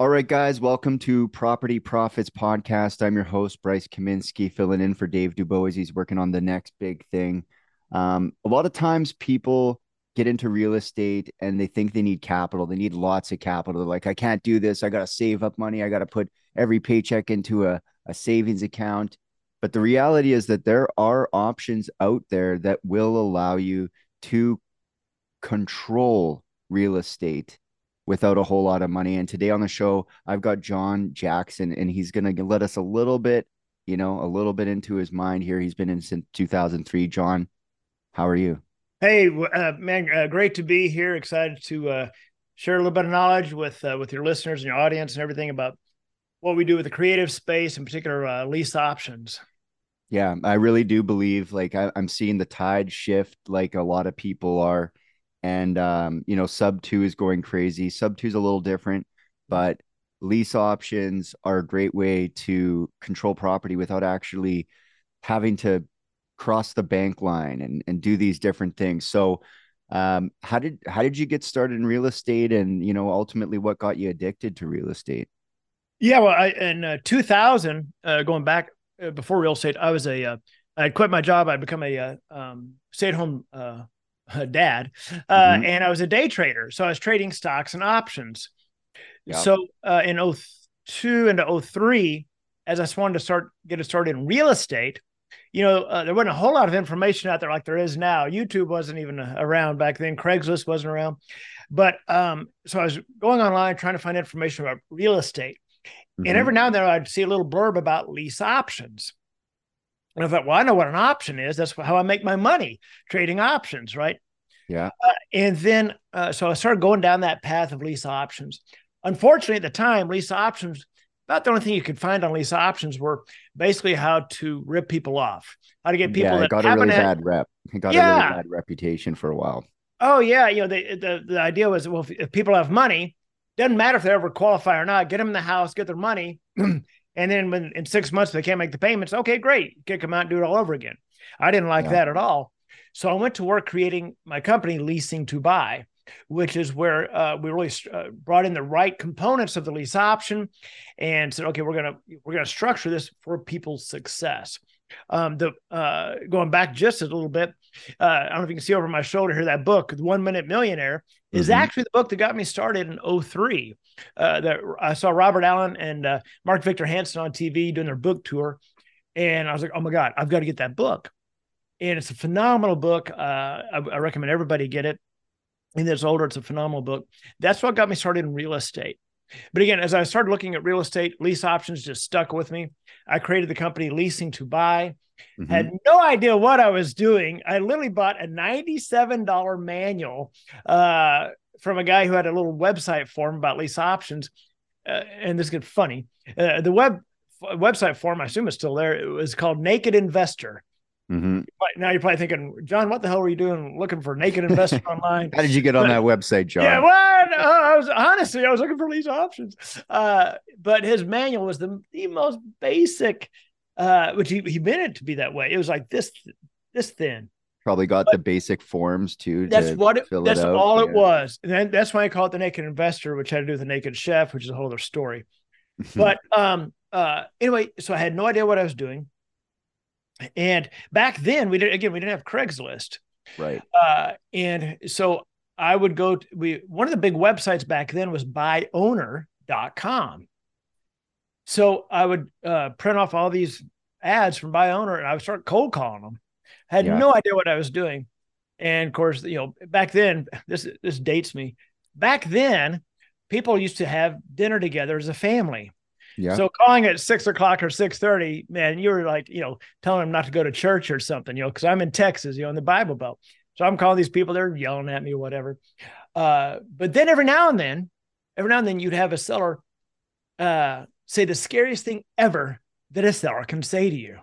All right, guys, welcome to Property Profits Podcast. I'm your host, Bryce Kaminsky, filling in for Dave Dubeau. He's working on the next big thing. Um, a lot of times people get into real estate and they think they need capital. They need lots of capital. They're like, I can't do this. I got to save up money. I got to put every paycheck into a, a savings account. But the reality is that there are options out there that will allow you to control real estate without a whole lot of money. And today on the show, I've got John Jackson, and he's going to let us a little bit, you know, a little bit into his mind here. He's been in since 2003. John, how are you? Hey, uh, man, uh, great to be here. Excited to uh, share a little bit of knowledge with uh, with your listeners and your audience and everything about what we do with the creative space, in particular, uh, lease options. Yeah, I really do believe like I, I'm seeing the tide shift, like a lot of people are and um, you know sub two is going crazy. Sub two is a little different but lease options are a great way to control property without actually having to cross the bank line and, and do these different things. So um, how did how did you get started in real estate and you know ultimately what got you addicted to real estate? Yeah well I, in uh, 2000 uh, going back uh, before real estate i was a uh, i quit my job. I become a uh, um, stay-at-home uh, dad, uh, mm-hmm. and I was a day trader. So I was trading stocks and options. Yep. So uh, in 02 and 03, as I wanted to start get it started in real estate, you know, uh, there wasn't a whole lot of information out there like there is now. YouTube wasn't even around back then. Craigslist wasn't around. But um, so I was going online trying to find information about real estate. Mm-hmm. And every now and then I'd see a little blurb about lease options. And I thought, well, I know what an option is. That's how I make my money trading options, right? Yeah. Uh, and then, uh, so I started going down that path of lease options. Unfortunately, at the time, lease options, about the only thing you could find on lease options were basically how to rip people off, how to get people yeah, that got a really had, bad rep. It got yeah. a really bad reputation for a while. Oh yeah, you know the the, the idea was well, if, if people have money, doesn't matter if they ever qualify or not. Get them in the house, get their money, And then when in six months they can't make the payments, okay, great, kick them out and do it all over again. I didn't like yeah. that at all. So I went to work creating my company, Leasing to Buy, which is where uh, we really uh, brought in the right components of the lease option, and said, okay, we're gonna we're gonna structure this for people's success. Um, the uh, going back just a little bit, uh, I don't know if you can see over my shoulder here that book, The One Minute Millionaire, mm-hmm. is actually the book that got me started in 03. Uh, that I saw Robert Allen and uh, Mark Victor Hansen on TV doing their book tour, and I was like, oh my god, I've got to get that book. And it's a phenomenal book. Uh, I, I recommend everybody get it. And it's older, it's a phenomenal book. That's what got me started in real estate. But again, as I started looking at real estate, lease options just stuck with me. I created the company Leasing to Buy. Mm-hmm. Had no idea what I was doing. I literally bought a $97 manual uh, from a guy who had a little website form about lease options. Uh, and this gets funny. Uh, the web website form, I assume is still there. It was called Naked Investor. Mm-hmm. Now you're probably thinking, John, what the hell were you doing looking for naked investor online? How did you get on but, that website, John? Yeah, well, uh, I was honestly, I was looking for lease options. Uh, but his manual was the, the most basic, uh, which he, he meant it to be that way. It was like this, this thin. Probably got but the basic forms too. That's to what it, that's it all yeah. it was. And then that's why I call it the naked investor, which had to do with the naked chef, which is a whole other story. but um, uh, anyway, so I had no idea what I was doing and back then, we did again, we didn't have Craigslist. Right. Uh, and so I would go to we one of the big websites back then was byowner.com. So I would uh, print off all these ads from buy owner and I would start cold calling them. Had yeah. no idea what I was doing. And of course, you know, back then, this this dates me. Back then, people used to have dinner together as a family. Yeah. So calling at six o'clock or six thirty, man, you were like, you know, telling them not to go to church or something, you know, because I'm in Texas, you know, in the Bible Belt. So I'm calling these people, they're yelling at me or whatever. Uh, but then every now and then, every now and then, you'd have a seller uh, say the scariest thing ever that a seller can say to you.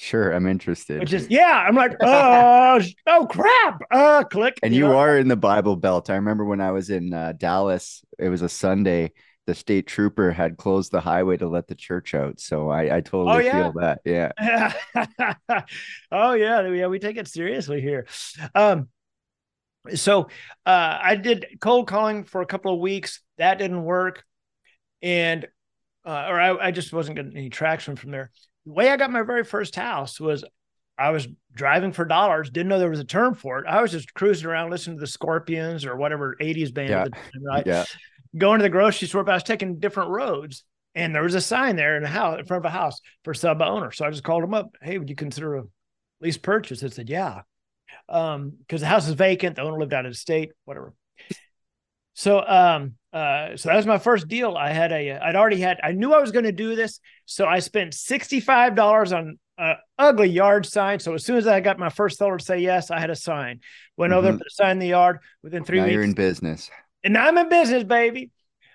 Sure, I'm interested. Which is yeah, I'm like, oh, oh crap, uh, click. And you, you know? are in the Bible Belt. I remember when I was in uh, Dallas. It was a Sunday, the state trooper had closed the highway to let the church out. So I, I totally oh, yeah. feel that. Yeah. oh yeah. Yeah. We take it seriously here. Um, so uh, I did cold calling for a couple of weeks. That didn't work. and uh, or I, I just wasn't getting any traction from there. The way I got my very first house was I was driving for dollars, didn't know there was a term for it. I was just cruising around listening to the Scorpions or whatever 80s band Yeah. time, right? Yeah. Going to the grocery store, but I was taking different roads. And there was a sign there in a house in front of a house for sub owner. So I just called them up. Hey, would you consider a lease purchase? They said, yeah. Um, because the house is vacant, the owner lived out of state, whatever. So um uh so that was my first deal. I had a I'd already had I knew I was going to do this. So I spent $65 on a ugly yard sign. So as soon as I got my first seller to say yes, I had a sign. Went over, Mhm. put a sign the yard within three now weeks you're in business. and I'm in business, baby.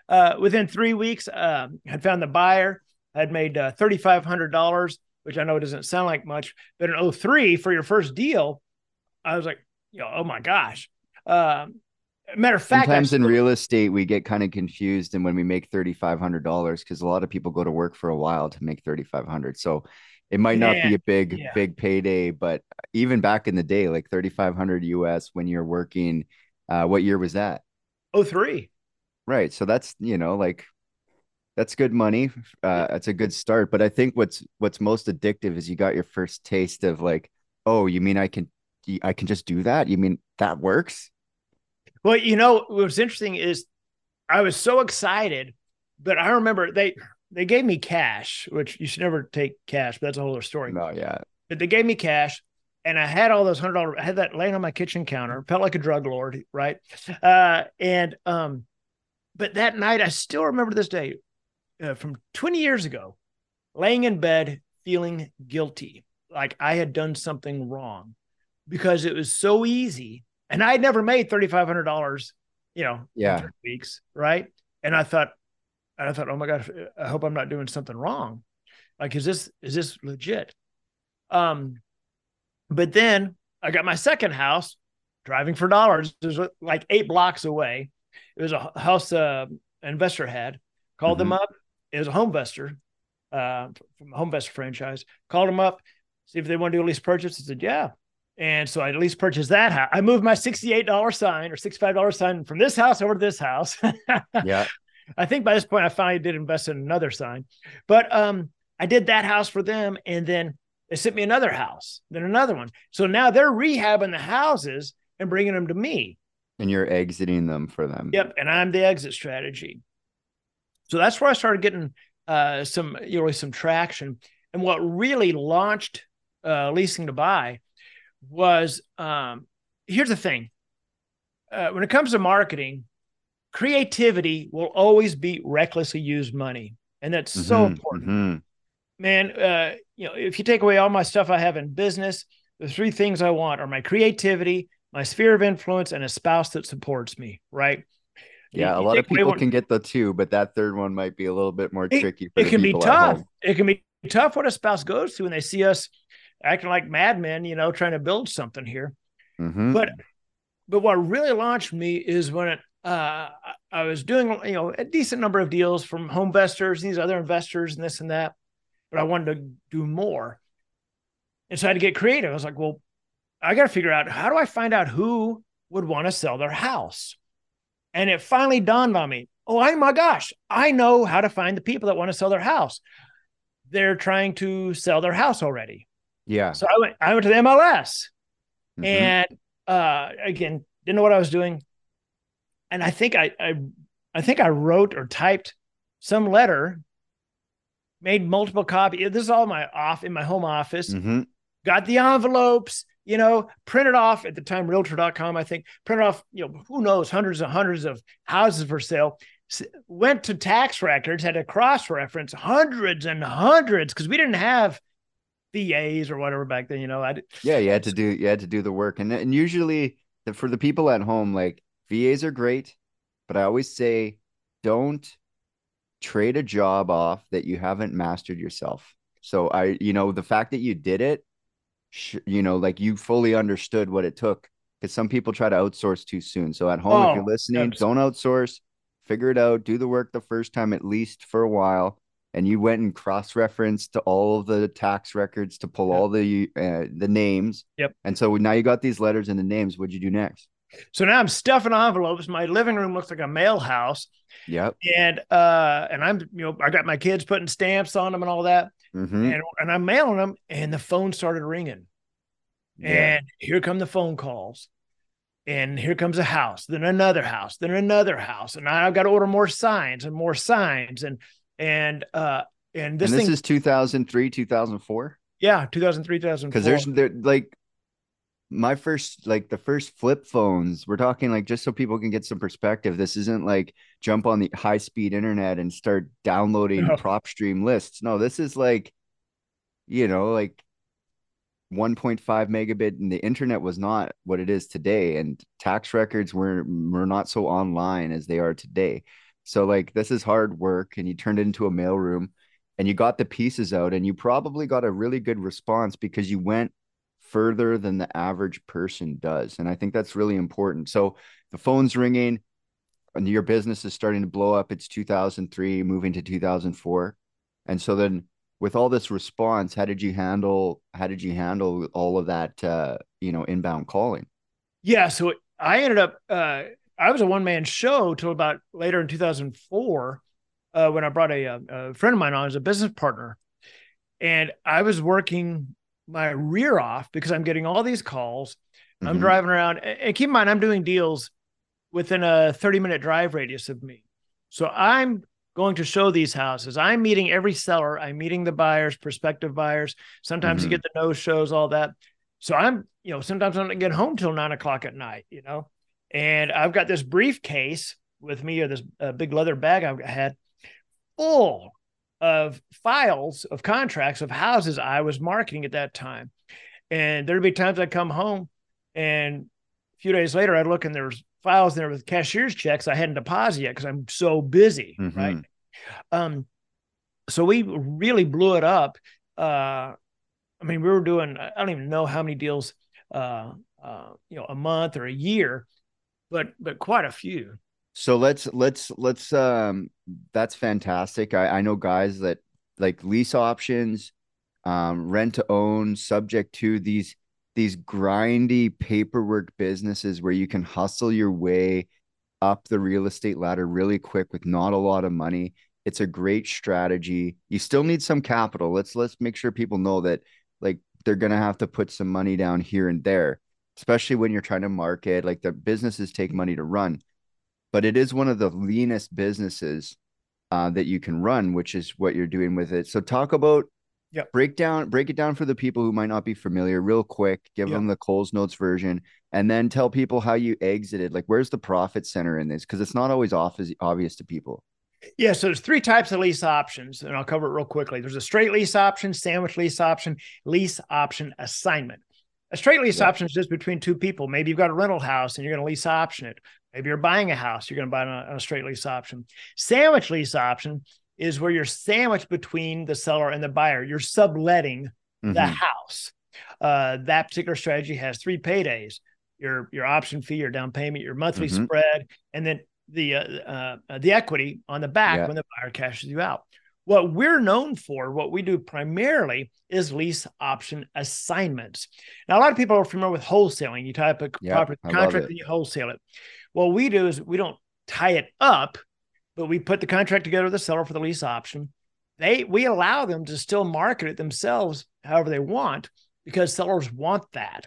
Uh, within three weeks, um, had found the buyer. Had made uh, thirty five hundred dollars, which I know doesn't sound like much, but in 03 for your first deal, I was like, know, oh my gosh. Um, matter of fact, Sometimes in real estate, we get kind of confused, and when we make thirty five hundred dollars, because a lot of people go to work for a while to make thirty five hundred. So it might not be a big yeah. big payday, but even back in the day, like thirty five hundred US when you're working, uh, what year was that? 03. Right. So that's you know like that's good money. Uh, it's a good start. But I think what's what's most addictive is you got your first taste of like, oh, you mean I can I can just do that? You mean that works? Well, you know, what was interesting is I was so excited, but I remember they they gave me cash, which you should never take cash, but that's a whole other story. No, yeah. but they gave me cash and I had all those hundred dollars. I had that laying on my kitchen counter, felt like a drug lord, right? Uh, and um, but that night I still remember this day uh, from 20 years ago, laying in bed feeling guilty, like I had done something wrong because it was so easy, and I had never made thirty five hundred dollars, you know, Yeah. weeks, right? And I thought, and I thought, oh my god, I hope I'm not doing something wrong. Like, is this is this legit? Um, but then I got my second house driving for dollars. It was like eight blocks away. It was a house uh, investor had. Called them up. It was a home investor uh, from a home investor franchise. Called them up, see if they want to do a lease purchase. I said, yeah. And so I at least purchased that house. I moved my $68 sign or $65 sign from this house over to this house. Yeah. I think by this point I finally did invest in another sign. But um, I did that house for them, and then they sent me another house, then another one. So now they're rehabbing the houses and bringing them to me. And you're exiting them for them. Yep, and I'm the exit strategy. So that's where I started getting uh, some, you know, some traction. And what really launched uh, leasing to buy was um, here's the thing: uh, when it comes to marketing, creativity will always beat recklessly used money, and that's so Mhm, important mhm. man, uh, you know, if you take away all my stuff I have in business, the three things I want are my creativity, my sphere of influence, and a spouse that supports me. Right? Yeah, You- a lot of people one- can get the two, but that third one might be a little bit more It- tricky for It can be tough. It can be tough what a spouse goes through when they see us acting like madmen, you know, trying to build something here. Mhm. But but what really launched me is when it, uh, I- I was doing you know a decent number of deals from home investors, these other investors, and this and that, but I wanted to do more, and so I had to get creative. I was like, well, I got to figure out how do I find out who would want to sell their house, and it finally dawned on me. Oh, I, my gosh, I know how to find the people that want to sell their house. They're trying to sell their house already. Yeah. So I went, I went to the MLS Mhm. and uh again didn't know what i was doing and i think I, I i think i wrote or typed some letter made multiple copies this is all my off in my home office Mhm. got the envelopes you know printed off at the time realtor.com i think printed off you know who knows hundreds and hundreds of houses for sale went to tax records had to cross reference hundreds and hundreds because we didn't have VAs or whatever back then you know i Yeah, you had to do you had to do the work, and and usually the, for the people at home, like VAs are great, but I always say don't trade a job off that you haven't mastered yourself. So I, you know, the fact that you did it, sh- you know, like you fully understood what it took, because some people try to outsource too soon. So at home, if Oh, you're listening, abs- don't outsource. Figure it out. Do the work the first time, at least for a while. And you went and cross-referenced to all of the tax records to pull Yeah. all the uh, the names. Yep. And so now you got these letters and the names. What'd you do next? So now I'm stuffing envelopes. My living room looks like a mail house. Yep. And uh, and I'm you know I got my kids putting stamps on them and all that, mm-hmm. and and I'm mailing them, and the phone started ringing, Yeah. and here come the phone calls, and here comes a house, then another house, then another house, and I've got to order more signs and more signs, and and uh and this and this thing, is 2003, 2004. yeah, 2003, 2004. Because there's there like my first like the first flip phones. We're talking like just so people can get some perspective. This isn't like jump on the high speed internet and start downloading No. PropStream lists. No, this is like you know like 1.5 megabit and the internet was not what it is today and tax records were were not so online as they are today so like this is hard work and you turned it into a mailroom and you got the pieces out and you probably got a really good response because you went further than the average person does and i think that's really important. So the phone's ringing and your business is starting to blow up. It's 2003 moving to 2004 and so then with all this response how did you handle how did you handle all of that uh you know inbound calling? Yeah, so I ended up uh I was a one man show till about later in 2004 uh when I brought a, a, a friend of mine on as a business partner. And I was working my rear off because I'm getting all these calls. I'm Mhm. driving around and keep in mind I'm doing deals within a 30 minute drive radius of me. So I'm going to show these houses. I'm meeting every seller. I'm meeting the buyers, prospective buyers. Sometimes Mhm. you get the no shows, all that. So I'm, you know, sometimes I don't get home till nine o'clock at night, you know, and I've got this briefcase with me or this uh, big leather bag I've had full of files of contracts of houses I was marketing at that time. And there'd be times I'd come home and a few days later I'd look and there's files there with cashier's checks I hadn't deposited yet because I'm so busy, right? Mhm. Um, so we really blew it up. Uh, I mean, we were doing I don't even know how many deals, uh, uh, you know, a month or a year, but but quite a few. so let's let's let's um that's fantastic. I i know guys that like lease options um rent to own subject to these these grindy paperwork businesses where you can hustle your way up the real estate ladder really quick with not a lot of money. It's a great strategy. You still need some capital. Let's let's make sure people know that like they're gonna have to put some money down here and there especially when you're trying to market like the businesses take money to run but it is one of the leanest businesses uh, that you can run, which is what you're doing with it. So talk about yeah break down break it down for the people who might not be familiar real quick give Yep. them the coles notes version and then tell people how you exited like where's the profit center in this because it's not always off as obvious to people Yeah, so there's three types of lease options, and I'll cover it real quickly. There's a straight lease option, sandwich lease option, lease option assignment. A straight lease Yeah. option is just between two people. Maybe you've got a rental house and you're going to lease option it. Maybe you're buying a house, you're going to buy it on a, on a straight lease option. Sandwich lease option is where you're sandwiched between the seller and the buyer. You're subletting the Mhm. house. Uh, that particular strategy has three paydays: your your option fee, your down payment, your monthly Mhm. spread, and then the uh, uh, the equity on the back Yeah. when the buyer cashes you out. What we're known for, what we do primarily, is lease option assignments. Now, a lot of people are familiar with wholesaling. You type a Yeah, property contract and you wholesale it. What we do is we don't tie it up, but we put the contract together with the seller for the lease option. They we allow them to still market it themselves however they want because sellers want that.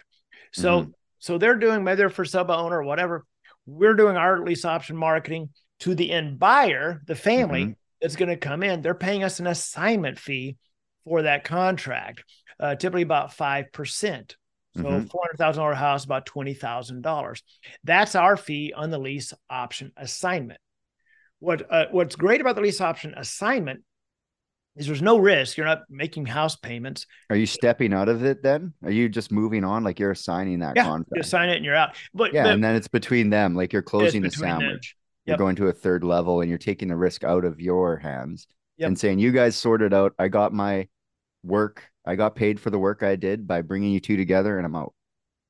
So Mm-hmm. so they're doing maybe they're for sub owner or whatever. We're doing our lease option marketing to the end buyer, the family Mhm. That's going to come in. They're paying us an assignment fee for that contract, uh, typically about five percent. So Mhm. four hundred thousand dollar house, about twenty thousand dollars. That's our fee on the lease option assignment. What uh, what's great about the lease option assignment is there's no risk. You're not making house payments. are you stepping out of it then are you just moving on like you're assigning that Yeah, contract you sign it and you're out. But, yeah but and then it's between them like you're closing the sandwich you're Yep. going to a third level and you're taking the risk out of your hands Yep. and saying you guys sorted out i got my work i got paid for the work i did by bringing you two together and i'm out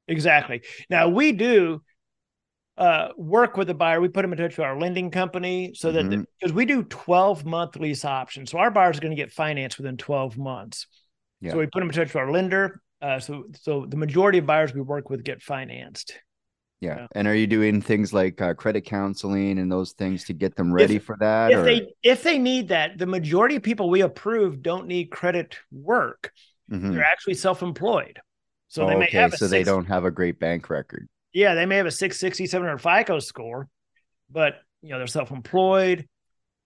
Exactly. Now we do uh, work with the buyer. We put them in touch with our lending company so that Mhm. because we do 12 month lease options. So our buyers are going to get financed within 12 months. Yeah. So we put them in touch with our lender. Uh, so so the majority of buyers we work with get financed. Yeah. Yeah. And are you doing things like uh, credit counseling and those things to get them ready for that? If or- they if they need that, the majority of people we approve don't need credit work. Mhm. They're actually self-employed. So Oh, they may okay, have a so they don't have a great bank record. yeah, they may have a 660, 700 FICO score, but you know, they're self-employed.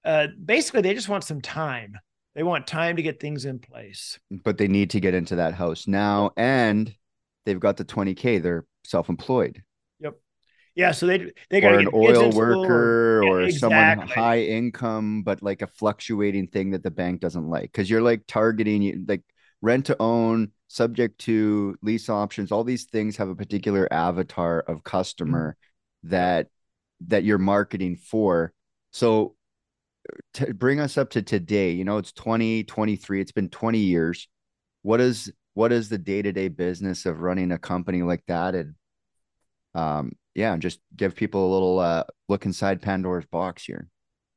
Uh, basically, they just want some time. They want time to get things in place. but they need to get into that house now and they've got the 20k they're self-employed Yeah, so they they got an oil worker or someone exactly. high income but like a fluctuating thing that the bank doesn't like because you're like targeting you like rent to own subject to lease options all these things have a particular avatar of customer that that you're marketing for. So to bring us up to today you know it's 2023 it's been 20 years. What is what is the day-to-day business of running a company like that? And um yeah just give people a little uh look inside pandora's box here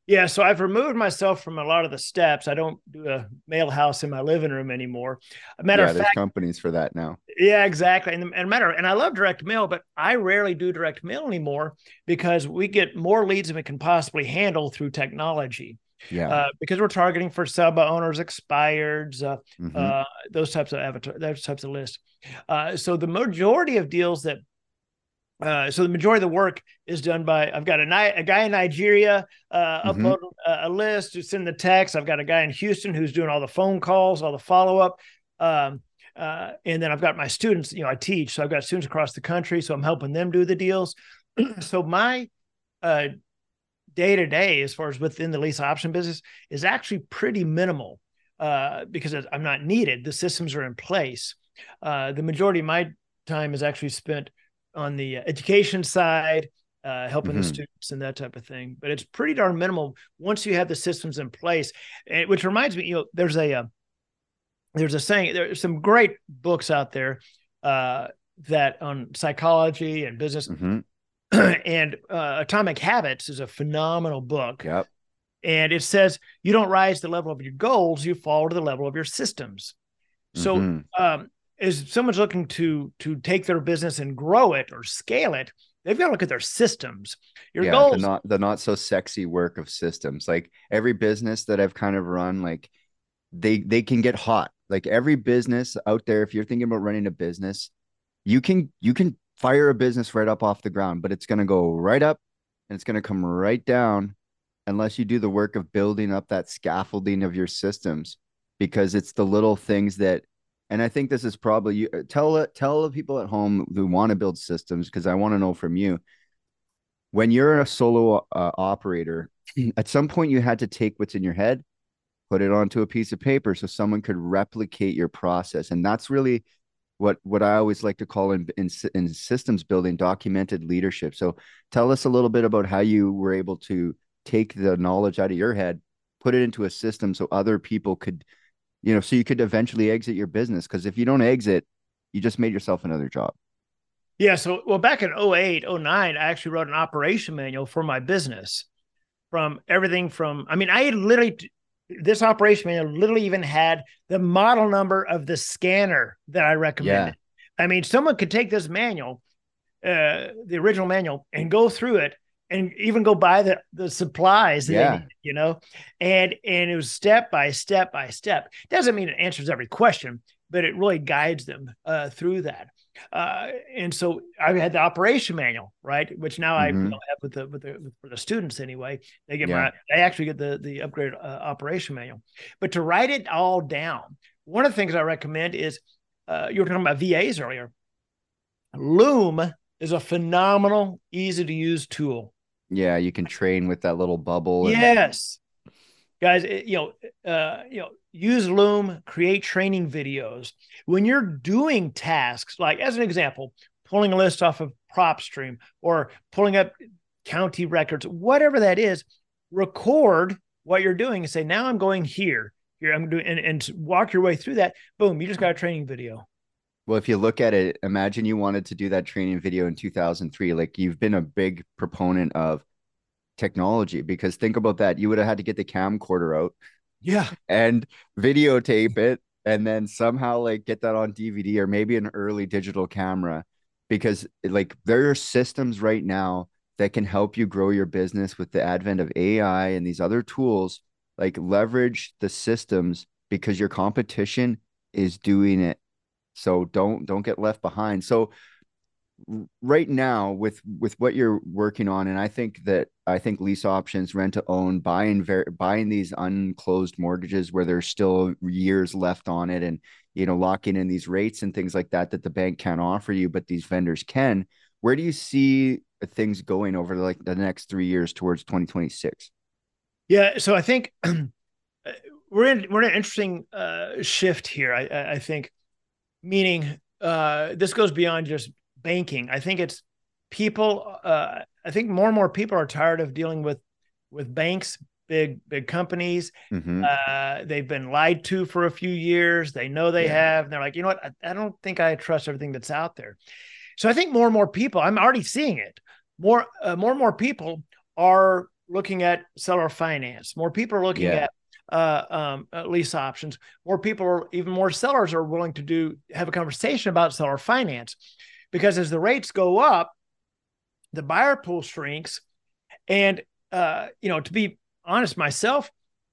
Yeah, so I've removed myself from a lot of the steps. I don't do a mail house in my living room anymore. A matter yeah of there's fact, companies for that now yeah, exactly. And, and matter, and I love direct mail, but I rarely do direct mail anymore because we get more leads than we can possibly handle through technology. yeah Uh, because we're targeting for sub owners, expireds, uh, Mhm. uh, those types of avatar, those types of lists. Uh, so the majority of deals that, uh, so the majority of the work is done by. I've got a, Ni- a guy in Nigeria uh, Mhm. upload a, a list, who send the text. I've got a guy in Houston who's doing all the phone calls, all the follow up. Um, uh, and then I've got my students. You know, I teach, so I've got students across the country, so I'm helping them do the deals. so my uh, day to day, as far as within the lease option business, is actually pretty minimal uh, because I'm not needed. The systems are in place. Uh, the majority of my time is actually spent on the education side, uh, helping the Mhm. students and that type of thing. But it's pretty darn minimal once you have the systems in place. And, which reminds me, you know, there's a uh, there's a saying. There's some great books out there uh, that on psychology and business. Mhm. and uh, Atomic Habits is a phenomenal book. yep And it says you don't rise to the level of your goals, you fall to the level of your systems. So Mhm. um, as someone's looking to to take their business and grow it or scale it, they've got to look at their systems. Your yeah goals, the not the not so sexy work of systems like every business that i've kind of run like they they can get hot like every business out there if you're thinking about running a business you can you can fire a business right up off the ground but it's going to go right up and it's going to come right down unless you do the work of building up that scaffolding of your systems because it's the little things that and i think this is probably you tell tell the people at home who want to build systems because i want to know from you. When you're a solo uh, operator at some point you had to take what's in your head put it onto a piece of paper so someone could replicate your process. And that's really what what i always like to call in, in in systems building documented leadership. So tell us a little bit about how you were able to take the knowledge out of your head put it into a system so other people could you know so you could eventually exit your business because if you don't exit you just made yourself another job yeah. So well, back in 08, 09, I actually wrote an operation manual for my business from everything from. I mean, I had literally this operation manual literally even had the model number of the scanner that I recommended. I mean, someone could take this manual, uh, the original manual, and go through it and even go buy the the supplies that Yeah. need, you know, and and it was step by step by step. Doesn't mean it answers every question, but it really guides them uh, through that. Uh, and so I had the operation manual, right, which now I you Mhm. know, have with the with the with, for the students anyway. They get Yeah. my they actually get the the upgraded uh, operation manual. But to write it all down, one of the things I recommend is uh, you were talking about VAs earlier. Loom is a phenomenal, easy to use tool. Yeah you can train with that little bubble and- Yes, guys, it- you know, uh, you know, use Loom, create training videos. When you're doing tasks, like as an example, pulling a list off of PropStream or pulling up county records, whatever that is, record what you're doing and say, "Now I'm going here." Here I'm doing, and, and walk your way through that. Boom, you just got a training video. Well, if you look at it, imagine you wanted to do that training video in 2003. Like you've been a big proponent of technology because think about that. You would have had to get the camcorder out Yeah, and videotape it and then somehow like get that on DVD or maybe an early digital camera because like there are systems right now that can help you grow your business with the advent of AI and these other tools. Like leverage the systems because your competition is doing it. So don't don't get left behind. So right now with with what you're working on and i think that i think lease options rent to own buying ver- buying these unclosed mortgages where there's still years left on it and you know locking in these rates and things like that that the bank can't offer you but these vendors can where do you see things going over like the next three years towards 2026 yeah so i think we're in we're in an interesting uh, shift here i i think meaning uh, this goes beyond just banking. I think it's people. Uh, I think more and more people are tired of dealing with with banks, big big companies. Mm-hmm. Uh, they've been lied to for a few years. They know they yeah. have. And they're like, you know what? I, I don't think I trust everything that's out there. So I think more and more people. I'm already seeing it. More uh, more and more people are looking at seller finance. More people are looking yeah. at uh, um, uh, lease options. More people are even more sellers are willing to do have a conversation about seller finance because as the rates go up, the buyer pool shrinks. And, uh, you know, to be honest, myself,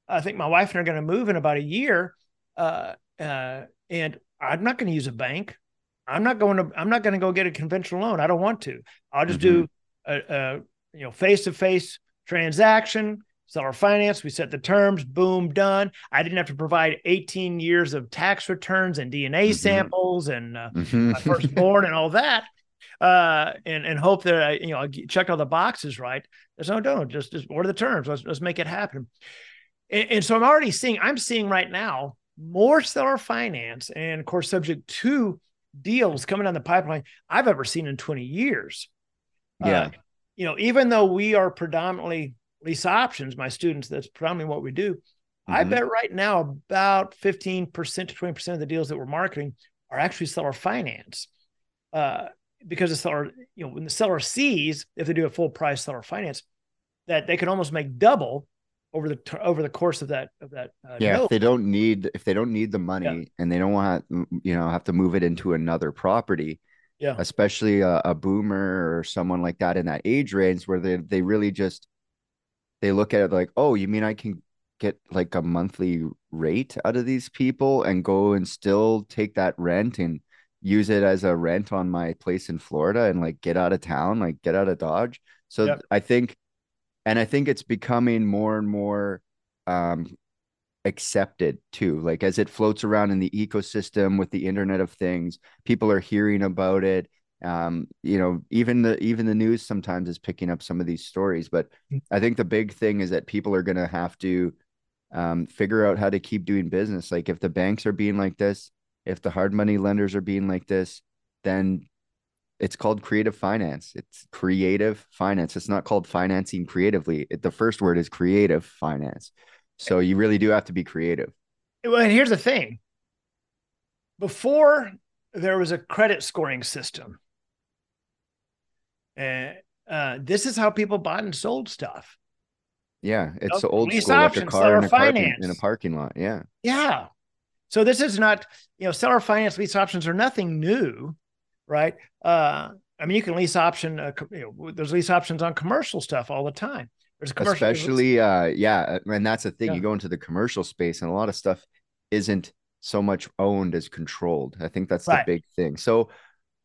I think my wife and I are going to move in about a year. Uh, uh, and I'm not going to use a bank. I'm not going to, I'm not going to go get a conventional loan. I don't want to. I'll just mm-hmm. do a, a, you know, face-to-face transaction, seller finance. We set the terms, boom, done. I didn't have to provide 18 years of tax returns and DNA mm-hmm. samples and uh, mm-hmm. my firstborn and all that. Uh, and and hope that I, you know, I checked all the boxes right. There's no, don't just just what are the terms? Let's let's make it happen. And, and so I'm already seeing, I'm seeing right now more seller finance and of course subject to deals coming down the pipeline I've ever seen in 20 years. Yeah. Uh, you know, even though we are predominantly lease options, my students, that's predominantly what we do. Mm-hmm. I bet right now about 15% to 20% of the deals that we're marketing are actually seller finance. Uh, because the seller, you know, when the seller sees if they do a full price seller finance, that they can almost make double over the over the course of that of that. Uh, yeah, note. if they don't need if they don't need the money yeah. and they don't want you know have to move it into another property. Yeah, especially a, a boomer or someone like that in that age range where they they really just they look at it like, oh, you mean I can get like a monthly rate out of these people and go and still take that rent and use it as a rent on my place in Florida and like get out of town, like get out of Dodge. So yep. I think, and I think it's becoming more and more um, accepted too. Like as it floats around in the ecosystem with the Internet of Things, people are hearing about it um, you know even the even the news sometimes is picking up some of these stories but mm. i think the big thing is that people are going to have to um, figure out how to keep doing business. Like if the banks are being like this if the hard money lenders are being like this then it's called creative finance. It's creative finance. It's not called financing creatively. It, the first word is creative finance. So you really do have to be creative. Well and here's the thing. Before there was a credit scoring system and uh, this is how people bought and sold stuff. Yeah, it's know, old school, like a car in a, parking, in a parking lot. Yeah, yeah. So this is not, you know, seller finance lease options are nothing new, right? Uh, I mean, you can lease option. Uh, you know, there's lease options on commercial stuff all the time. There's commercial, especially, uh, yeah, and that's the thing. Yeah. You go into the commercial space, and a lot of stuff isn't so much owned as controlled. I think that's right. the big thing. So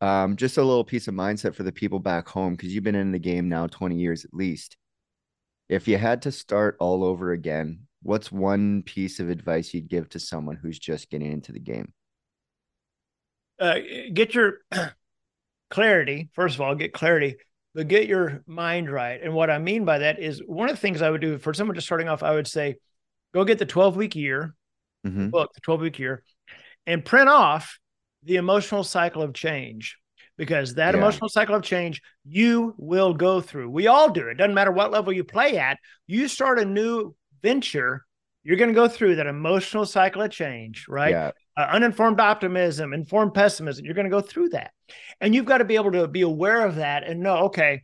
um, just a little piece of mindset for the people back home because you've been in the game now 20 years at least. If you had to start all over again, what's one piece of advice you'd give to someone who's just getting into the game? Uh, get your clarity. First of all, get clarity, but get your mind right. And what I mean by that is one of the things I would do for someone just starting off, I would say, go get the 12 week year mm-hmm. book, the 12 week year, and print off the emotional cycle of change because that yeah. emotional cycle of change you will go through. We all do. It doesn't matter what level you play at. You start a new venture, you're going to go through that emotional cycle of change, right? Yeah. Uh, uninformed optimism, informed pessimism. You're going to go through that. And you've got to be able to be aware of that and know, okay,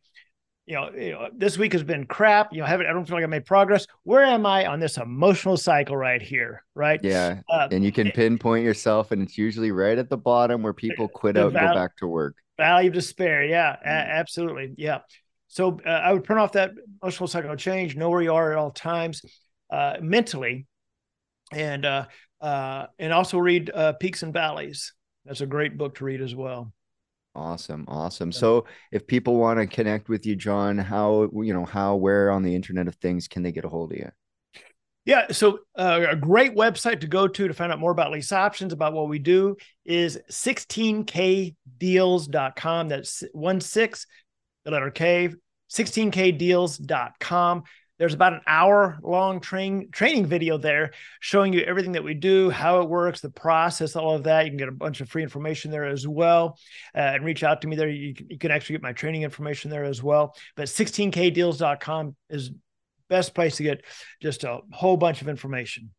you know, you know, this week has been crap. You know, I haven't, I don't feel like I made progress. Where am I on this emotional cycle right here? Right. Yeah. Uh, and you can pinpoint yourself, and it's usually right at the bottom where people quit out and go back to work. Valley of Despair. Yeah, a- absolutely. Yeah. So uh, I would print off that emotional cycle change, know where you are at all times uh, mentally, and uh, uh, and also read uh, Peaks and Valleys. That's a great book to read as well. Awesome, awesome. So if people want to connect with you, John, how you know how where on the Internet of Things can they get a hold of you? Yeah, so uh, a great website to go to to find out more about lease options, about what we do is 16kdeals.com. That's one six, the letter K, 16kdeals.com. There's about an hour long train, training video there showing you everything that we do, how it works, the process, all of that. You can get a bunch of free information there as well uh, and reach out to me there. You can, you can actually get my training information there as well. But 16kdeals.com is best place to get just a whole bunch of information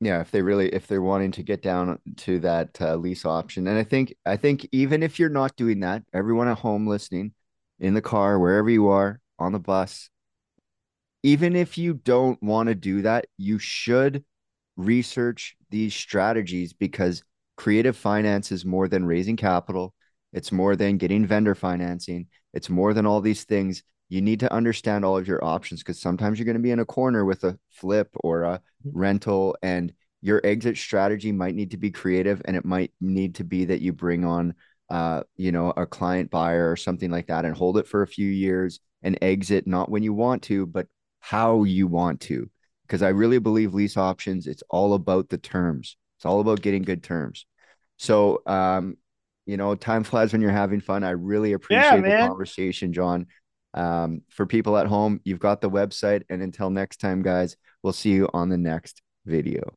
yeah if they really if they're wanting to get down to that uh, lease option and i think i think even if you're not doing that everyone at home listening in the car wherever you are on the bus even if you don't want to do that you should research these strategies because creative finance is more than raising capital. It's more than getting vendor financing. It's more than all these things. You need to understand all of your options because sometimes you're going to be in a corner with a flip or a mm-hmm. rental and your exit strategy might need to be creative and it might need to be that you bring on uh, you know a client buyer or something like that and hold it for a few years and exit not when you want to but how you want to because i really believe lease options it's all about the terms it's all about getting good terms so um you know time flies when you're having fun i really appreciate yeah, the conversation john um, for people at home, you've got the website. And until next time, guys, we'll see you on the next video.